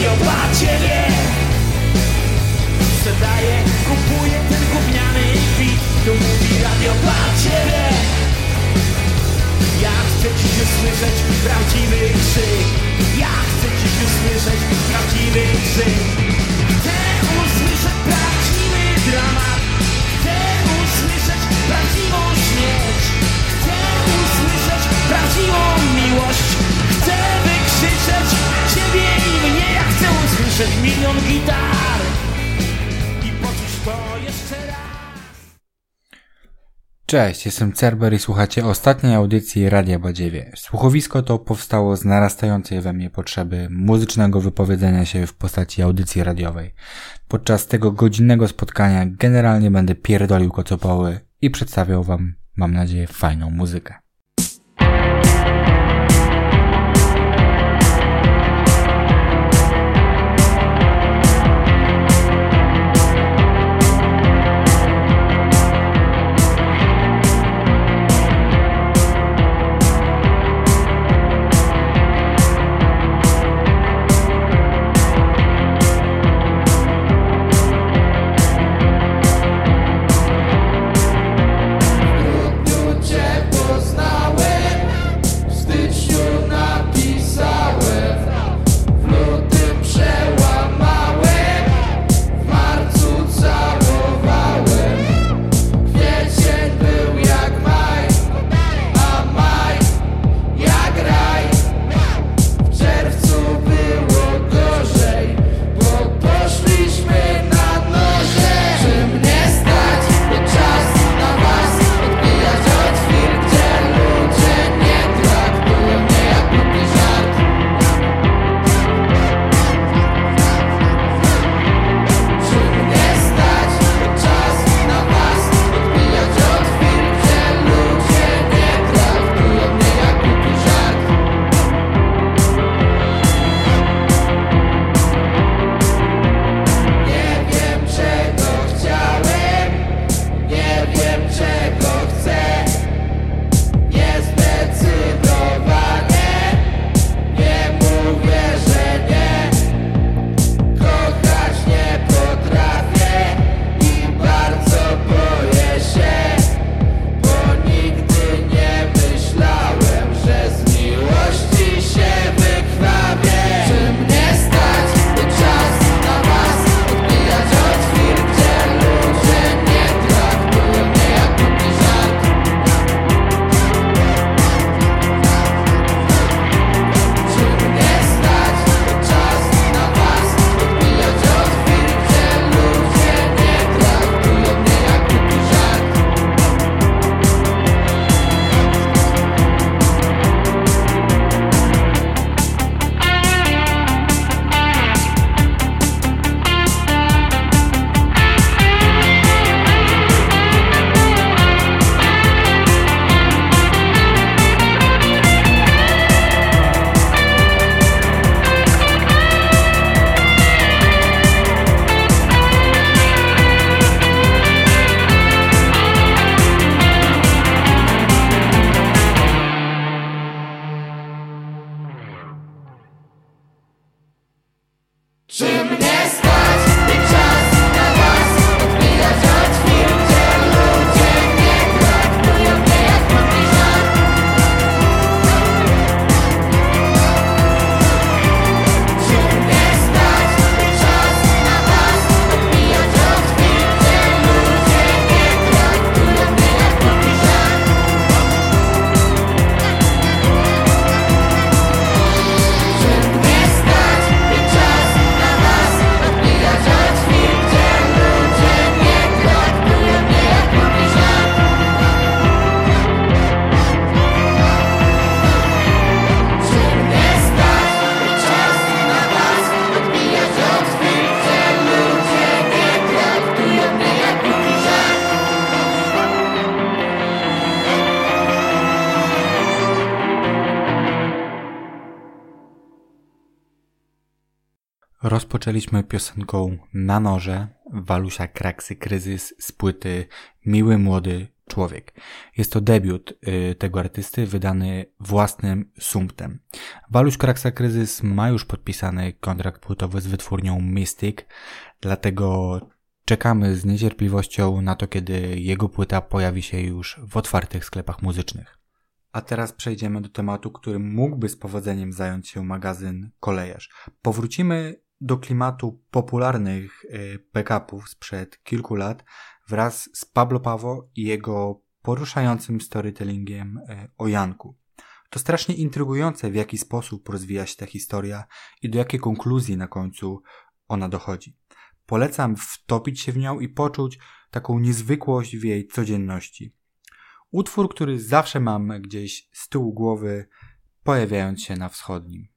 kiełba ciebie Sprzedaję, kupuje ten gówniany bit Tu mówi radio dla ciebie Ja chcę dziś usłyszeć prawdziwy krzyk. Ja chcę dziś usłyszeć prawdziwy krzyk. Chcę usłyszeć prawdziwy dramat. Chcę usłyszeć prawdziwą śmierć. Chcę usłyszeć prawdziwą miłość. Chcę wykrzyczeć Ciebie i mnie przez milion gitar i poczuć to jeszcze raz. Cześć, jestem Cerber i słuchacie ostatniej audycji Radia Badziewie. Słuchowisko to powstało z narastającej we mnie potrzeby muzycznego wypowiedzenia się w postaci audycji radiowej. Podczas tego godzinnego spotkania generalnie będę pierdolił kocopoły i przedstawiał wam, mam nadzieję, fajną muzykę. Rozpoczęliśmy piosenką Na Noże Walusia Kraksy Kryzys z płyty Miły Młody Człowiek. Jest to debiut y, tego artysty wydany własnym sumptem. Waluś Kraksa Kryzys ma już podpisany kontrakt płytowy z wytwórnią Mystic, dlatego czekamy z niecierpliwością na to, kiedy jego płyta pojawi się już w otwartych sklepach muzycznych. A teraz przejdziemy do tematu, którym mógłby z powodzeniem zająć się magazyn Kolejarz. Powrócimy do klimatu popularnych y, backupów sprzed kilku lat wraz z Pablo Pawo i jego poruszającym storytellingiem y, o Janku. To strasznie intrygujące, w jaki sposób rozwija się ta historia i do jakiej konkluzji na końcu ona dochodzi. Polecam wtopić się w nią i poczuć taką niezwykłość w jej codzienności. Utwór, który zawsze mam gdzieś z tyłu głowy, pojawiając się na wschodnim.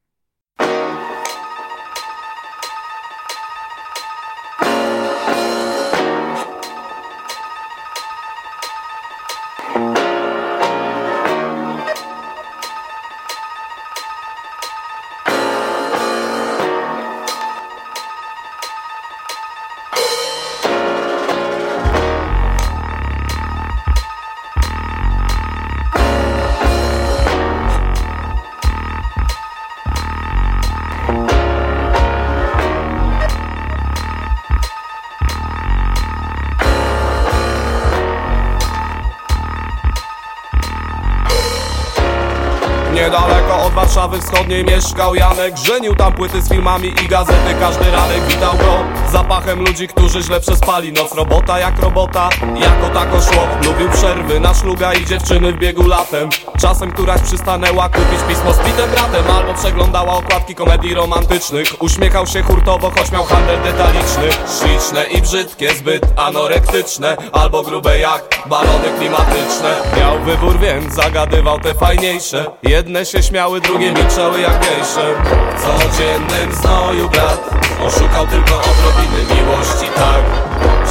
Warszawy Wschodniej mieszkał Janek Żenił tam płyty z filmami i gazety. Każdy ranek witał go zapachem ludzi, którzy źle przespali. Noc robota jak robota, jako tako szło. Lubił przerwy na szluga i dziewczyny w biegu latem Czasem któraś przystanęła kupić pismo z Pitem bratem Albo przeglądała okładki komedii romantycznych. Uśmiechał się hurtowo, choć miał handel detaliczny. Śliczne i brzydkie, zbyt anorektyczne Albo grube jak balony klimatyczne. Miał wybór, więc zagadywał te fajniejsze. Jedne się śmiały, drugie milczały jak gejsze. W codziennym znoju brat Oszukał tylko odrobiny miłości, tak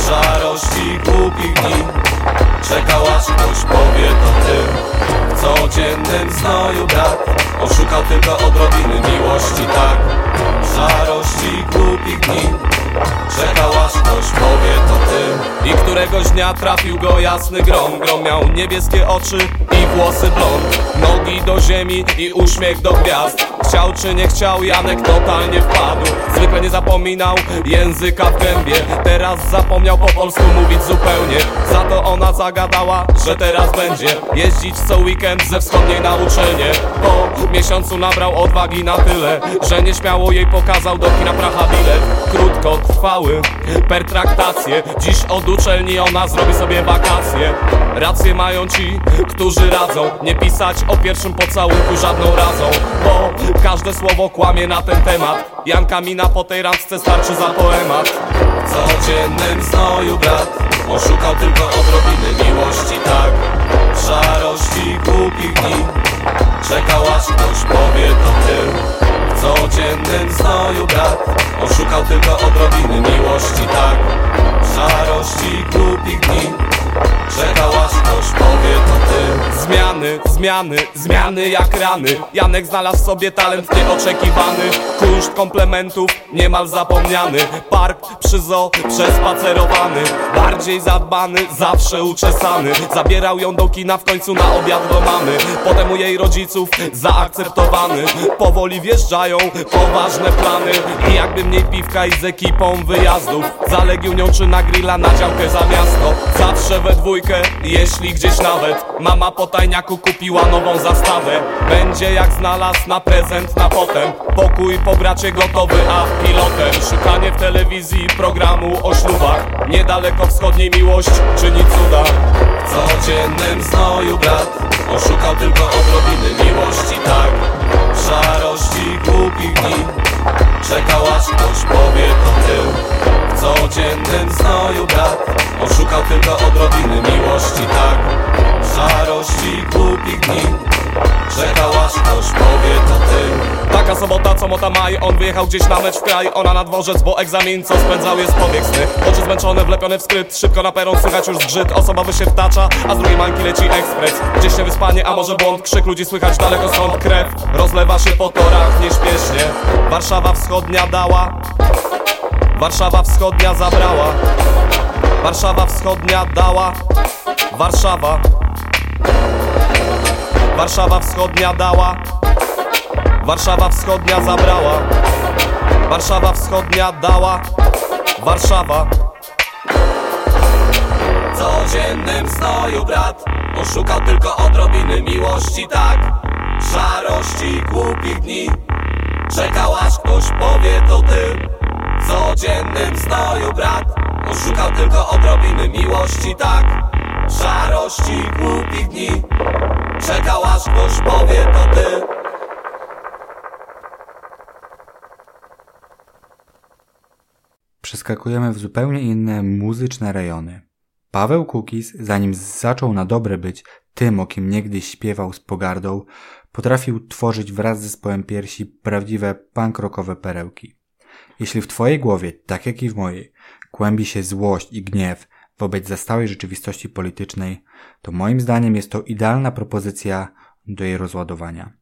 szarości głupich dni Czekał aż ktoś powie to ty. W codziennym znoju brat Oszukał tylko odrobiny miłości, tak? Szarości głupich dni. Czekał aż ktoś powie to ty. I któregoś dnia trafił go jasny grom. Grom miał niebieskie oczy i włosy blond. Nogi do ziemi i uśmiech do gwiazd Chciał czy nie chciał, Janek totalnie wpadł. Zwykle nie zapominał języka w gębie. Teraz zapomniał po polsku mówić zupełnie. Za to ona zagadała, że teraz będzie Jeździć co weekend ze wschodniej na uczelnię. Po miesiącu nabrał odwagi na tyle Że nieśmiało jej pokazał do kina Praha bilet. Krótko trwały pertraktacje. Dziś od uczelni ona zrobi sobie wakacje. Racje mają ci, którzy radzą. Nie pisać o pierwszym pocałunku żadną razą Bo każde słowo kłamie na ten temat. Janka mina po tej randce starczy za poemat. W codziennym znoju brat Oszukał tylko odrobiny miłości, tak. W szarości głupich dni Czekał aż ktoś powie to ty. W codziennym znoju brat Oszukał tylko odrobiny miłości, tak szarości głupich dni Czekał aż ktoś powie to ty. Zmiany, zmiany, zmiany jak rany. Janek znalazł sobie talent nieoczekiwany. Kunszt komplementów niemal zapomniany. Park przy zoo przespacerowany. Bardziej zadbany, zawsze uczesany. Zabierał ją do kina w końcu na obiad do mamy. Potem u jej rodziców zaakceptowany. Powoli wjeżdżają poważne plany. I jakby mniej piwka i z ekipą wyjazdów. Zalegił czy na grilla na działkę za miasto? Zawsze we dwójkę, jeśli gdzieś nawet. Mama po tajniaku kupiła nową zastawę. Będzie jak znalazł na prezent na potem. Pokój po bracie gotowy, a pilotem. Szukanie w telewizji programu o ślubach. Niedaleko wschodniej miłość czyni cuda. W codziennym znoju brat Oszukał tylko odrobiny miłości, tak. W szarości głupich dni. Czekał aż ktoś powie to ty W codziennym znoju brat. Oszukał tylko odrobiny miłości, tak? Szarości głupich dni. Czekał aż ktoś powie to ty. Taka sobota, co mota maj. On wyjechał gdzieś na mecz w kraj. Ona na dworzec, bo egzamin co spędzał jest pobieg sny. Oczy zmęczone, wlepione w skrypt. Szybko na peron, słychać już zgrzyt. Osobowy się wtacza, a z drugiej mańki leci ekspres. Gdzieś nie wyspanie, a może błąd. Krzyk ludzi słychać daleko stąd. Krew Rozlewa się po torach nieśpiesznie. Warszawa wschodnia dała Warszawa wschodnia zabrała. Warszawa wschodnia dała. Warszawa. Warszawa wschodnia dała. Warszawa wschodnia zabrała. Warszawa wschodnia dała. Warszawa. Codziennym znoju brat Oszukał tylko odrobiny miłości tak. Szarości głupich dni. Czekał aż ktoś powie to ty Codziennym znoju brat Oszukał tylko odrobiny miłości tak Szarości głupich dni Czekał aż ktoś powie to ty Przeskakujemy w zupełnie inne muzyczne rejony. Paweł Kukis, zanim zaczął na dobre być tym, o kim niegdyś śpiewał z pogardą, potrafił tworzyć wraz z zespołem piersi prawdziwe punk rockowe perełki. Jeśli w twojej głowie, tak jak i w mojej, kłębi się złość i gniew wobec zastałej rzeczywistości politycznej, to moim zdaniem jest to idealna propozycja do jej rozładowania.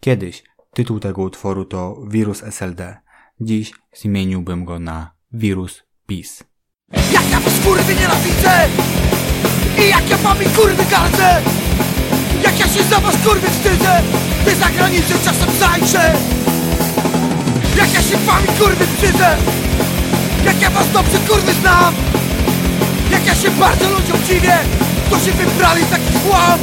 Kiedyś tytuł tego utworu to Wirus SLD. Dziś zmieniłbym go na Wirus PiS. Jak ja was kurwy nienawidzę I jak ja wami kurwy gardzę Jak ja się za was kurwy wstydzę Gdy za granicę czasem zajrzę Jak ja się wami kurwy wstydzę? Jak ja was dobrze kurwy znam? Jak ja się bardzo ludziom dziwię? Którzy wybrali taki chłam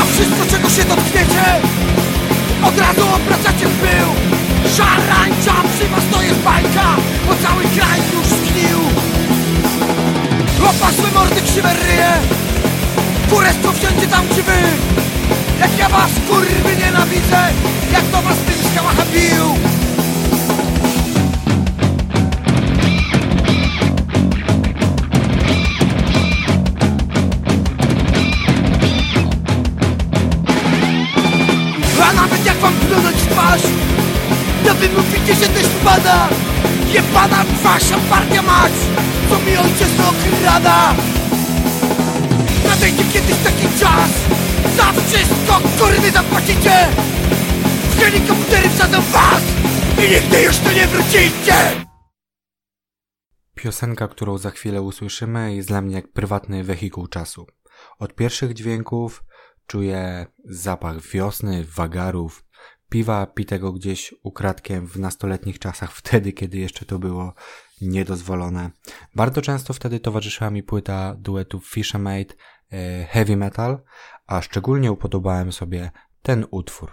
A wszystko czego się dotkniecie Od razu obracacie w pył. Szarańcza przy was to jest bajka Bo cały kraj już Opasłe mordy krzywe ryje? Kurestwo wszędzie tam gdzie wy? Jak ja was kurwy nienawidzę Jak do was tym z kałacha bił? A nawet jak wam plunąć w twarz To wy mówicie, że też pada Jebana wasza partia mać Co mi ojczyzna okrada Nadejdzie kiedyś taki czas Za wszystko kurwy zapłacicie. W helikoptery wsadzą was I nigdy już tu nie wrócicie. Piosenka, którą za chwilę usłyszymy, jest dla mnie jak prywatny wehikuł czasu. Od pierwszych dźwięków czuję zapach wiosny, wagarów, piwa pitego gdzieś ukradkiem w nastoletnich czasach, wtedy, kiedy jeszcze to było niedozwolone. Bardzo często wtedy towarzyszyła mi płyta duetu Fishermate e, Heavy Metal, a szczególnie upodobałem sobie ten utwór.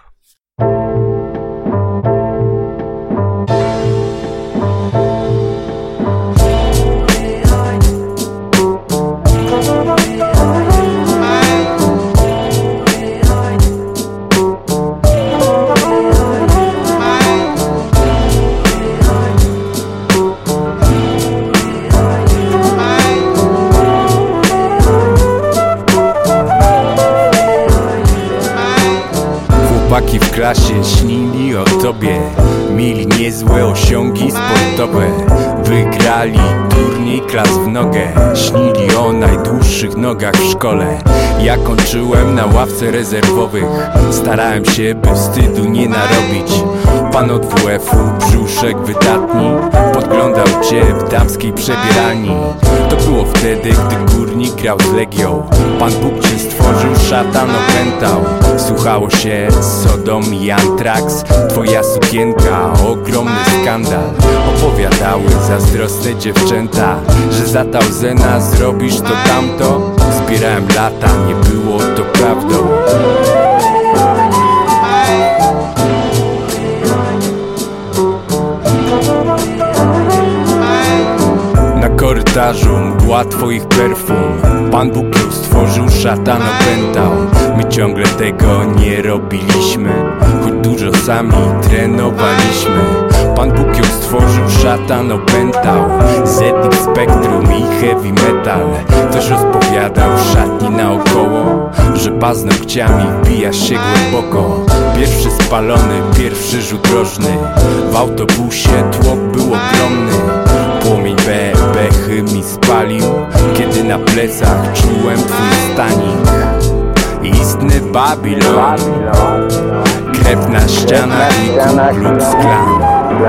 Szkole. Ja kończyłem na ławce rezerwowych. Starałem się, by wstydu nie narobić. Pan od WF-u, brzuszek wydatni. Podglądał cię w damskiej przebieralni To było wtedy, gdy górnik grał z Legią. Pan Bóg cię stworzył, szatan opętał Słuchało się Sodom i Antrax. Twoja sukienka, ogromny skandal. Opowiadały zazdrosne dziewczęta Że za Tauzena zrobisz to tamto. Zbierałem lata, nie było to prawdą. Na korytarzu mgła twoich perfum. Pan Bóg ją stworzył, szatan opętał My ciągle tego nie robiliśmy Choć dużo sami trenowaliśmy Pan Bóg ją stworzył, szatan opętał. ZX Spectrum i Heavy Metal. Ktoś rozpowiadał szatni naokoło Że paznokciami wbijasz się głęboko. Pierwszy spalony, pierwszy rzut rożny. W autobusie tłok był ogromny. Płomień bebechy mi spalił. Kiedy na plecach czułem twój stanik. Istny Babilon. Krew na ścianach i Ku Klux Klan To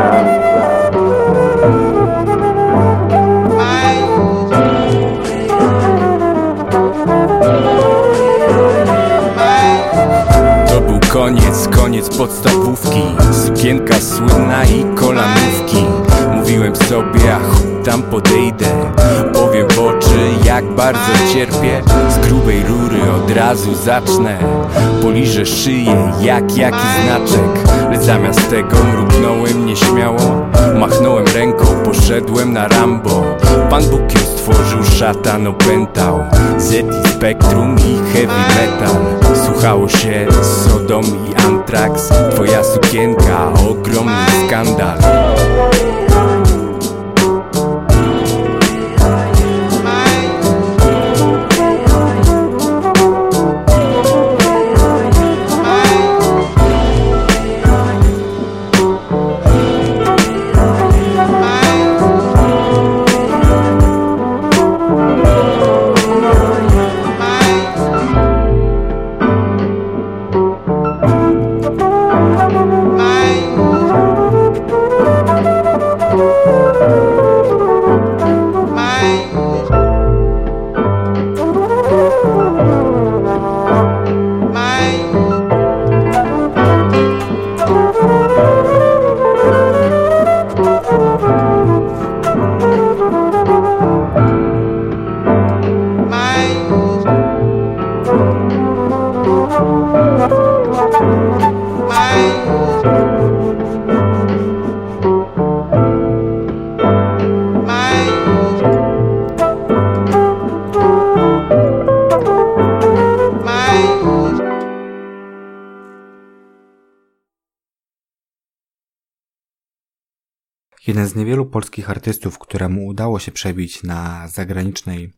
był koniec, koniec podstawówki. Sukienka słynna i kolanówki Mówiłem sobie, a chuj tam podejdę. Powiem w oczy, jak bardzo cierpię. Z grubej rury od razu zacznę. Poliżę szyję, jak jaki znaczek. Lecz zamiast tego mruknąłem nieśmiało. Machnąłem ręką, poszedłem na Rambo. Pan Bóg ją stworzył, szatan opętał. Zeti, Spektrum i Heavy Metal. Słuchało się Sodom i Antrax. Twoja sukienka, ogromny skandal Jeden z niewielu polskich artystów, któremu udało się przebić na zagranicznej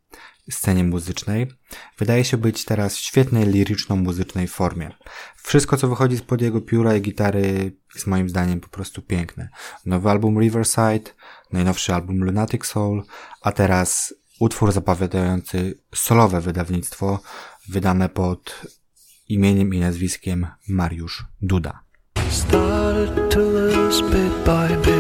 scenie muzycznej, wydaje się być teraz w świetnej liryczno-muzycznej formie. Wszystko, co wychodzi spod jego pióra i gitary, jest moim zdaniem po prostu piękne. Nowy album Riverside, najnowszy album Lunatic Soul, a teraz utwór zapowiadający solowe wydawnictwo, wydane pod imieniem i nazwiskiem Mariusz Duda. started to lose bit by bit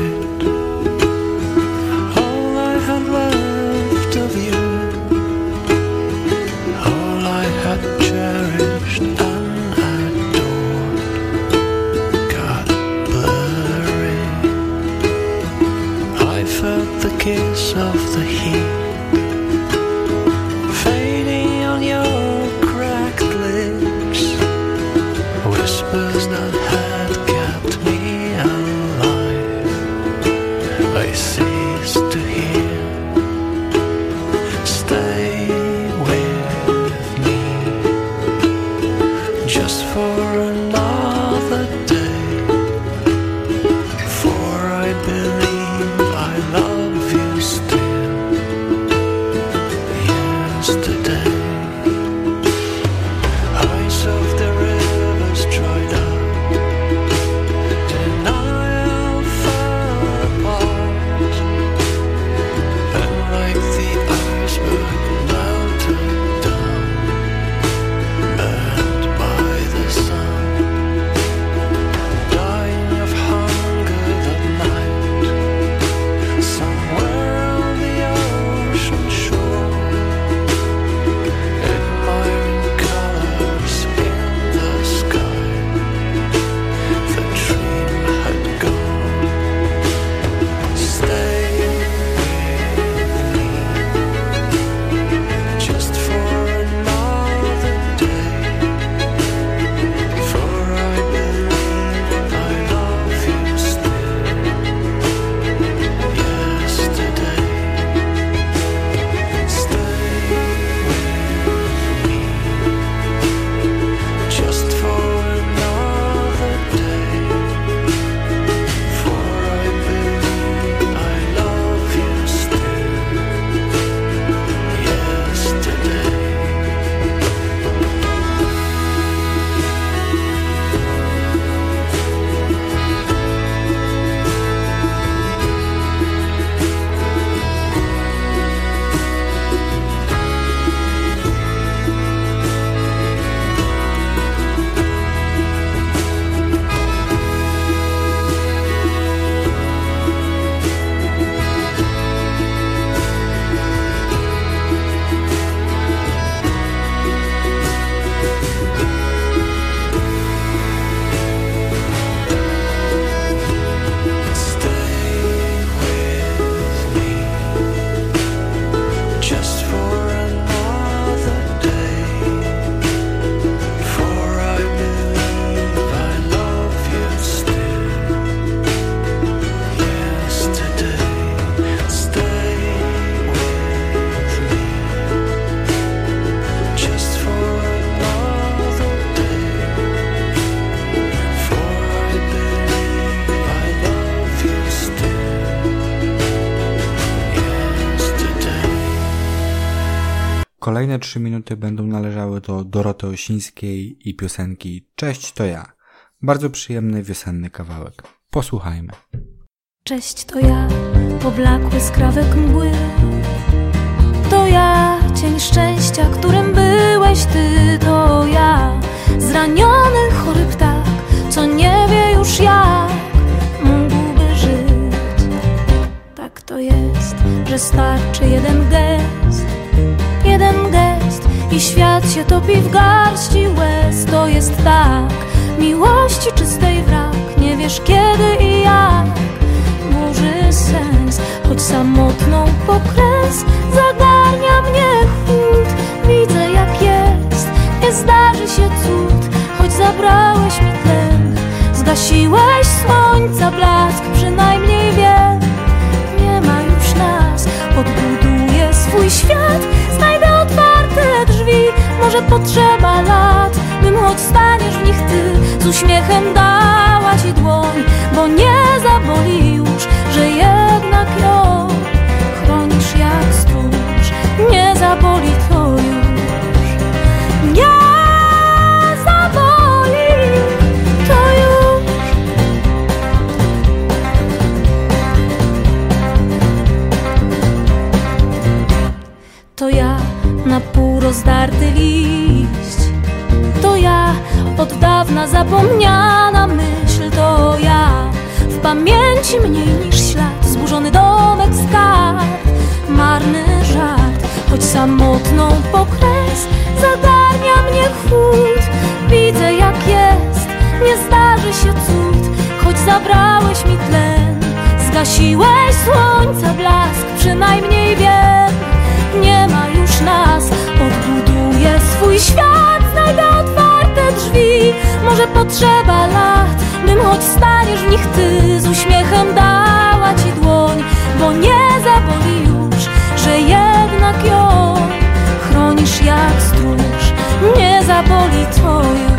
Kolejne trzy minuty będą należały do Doroty Osińskiej i piosenki Cześć to ja. Bardzo przyjemny wiosenny kawałek. Posłuchajmy. Cześć, to ja, poblakły skrawek mgły. To ja, cień szczęścia, którym byłeś ty, to ja, zraniony chory ptak, co nie wie już jak mógłby żyć. Tak to jest, że starczy jeden gest, jeden gest i świat się topi w garści łez. To jest tak, miłości czystej wrak, nie wiesz kiedy i jak burzy sens. Choć samotną pokres zagarnia mnie chłód. Widzę jak jest, nie zdarzy się cud. Choć zabrałeś mi tlen Zgasiłeś słońca blask, przynajmniej wiem może potrzeba lat Bym choć staniesz w nich ty, z uśmiechem dała ci dłoń Bo nie zaboli już, że jednak ją chronisz jak stróż. Nie zaboli rozdarty liść. To ja od dawna zapomniana myśl To ja. W pamięci mniej niż ślad Zburzony domek z kart Marny żart Choć samotną pokres Zagarnia mnie chłód. Widzę jak jest Nie zdarzy się cud. Choć zabrałeś mi tlen Zgasiłeś słońca blask. Przynajmniej wiem Nie ma już nas Odbuduję swój świat Znajdę otwarte drzwi. Może potrzeba lat Bym choć staniesz w nich ty Z uśmiechem dała ci dłoń. Bo nie zaboli już Że jednak ją Chronisz jak stróż. Nie zaboli to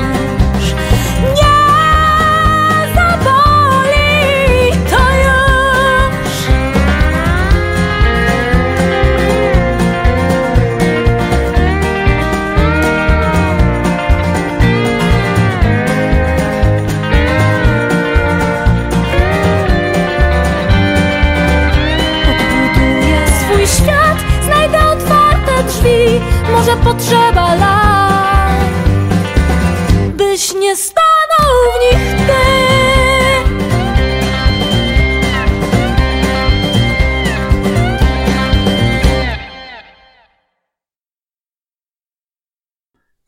Może potrzeba lat Byś nie stanął w nich ty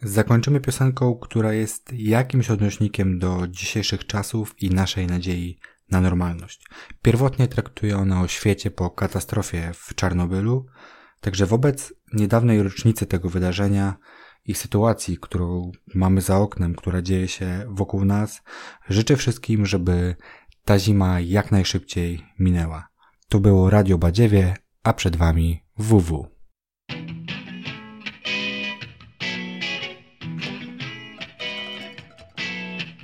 Zakończymy piosenką, która jest jakimś odnośnikiem do dzisiejszych czasów i naszej nadziei na normalność. Pierwotnie traktuje ona o świecie po katastrofie w Czarnobylu, także wobec niedawnej rocznicy tego wydarzenia i sytuacji, którą mamy za oknem, która dzieje się wokół nas, życzę wszystkim, żeby ta zima jak najszybciej minęła. To było Radio Badziewie, a przed Wami WW.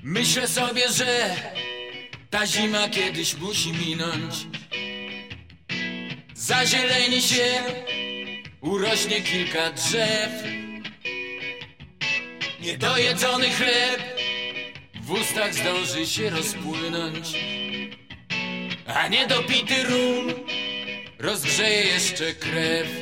Myślę sobie, że ta zima kiedyś musi minąć. Zazieleni się, urośnie kilka drzew. Niedojedzony chleb w ustach zdąży się rozpłynąć. A niedopity rum rozgrzeje jeszcze krew.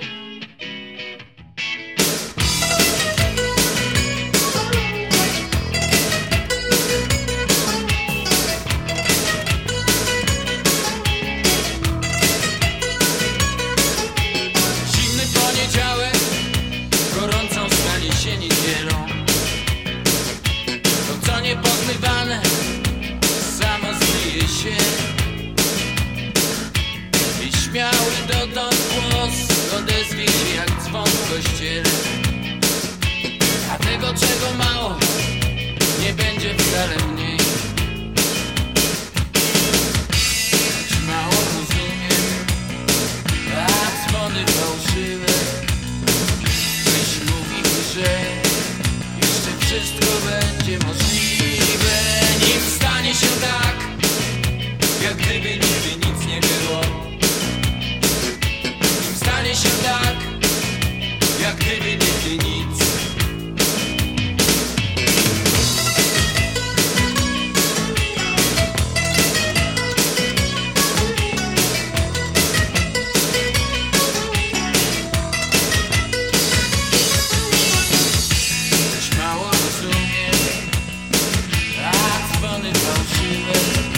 love she is.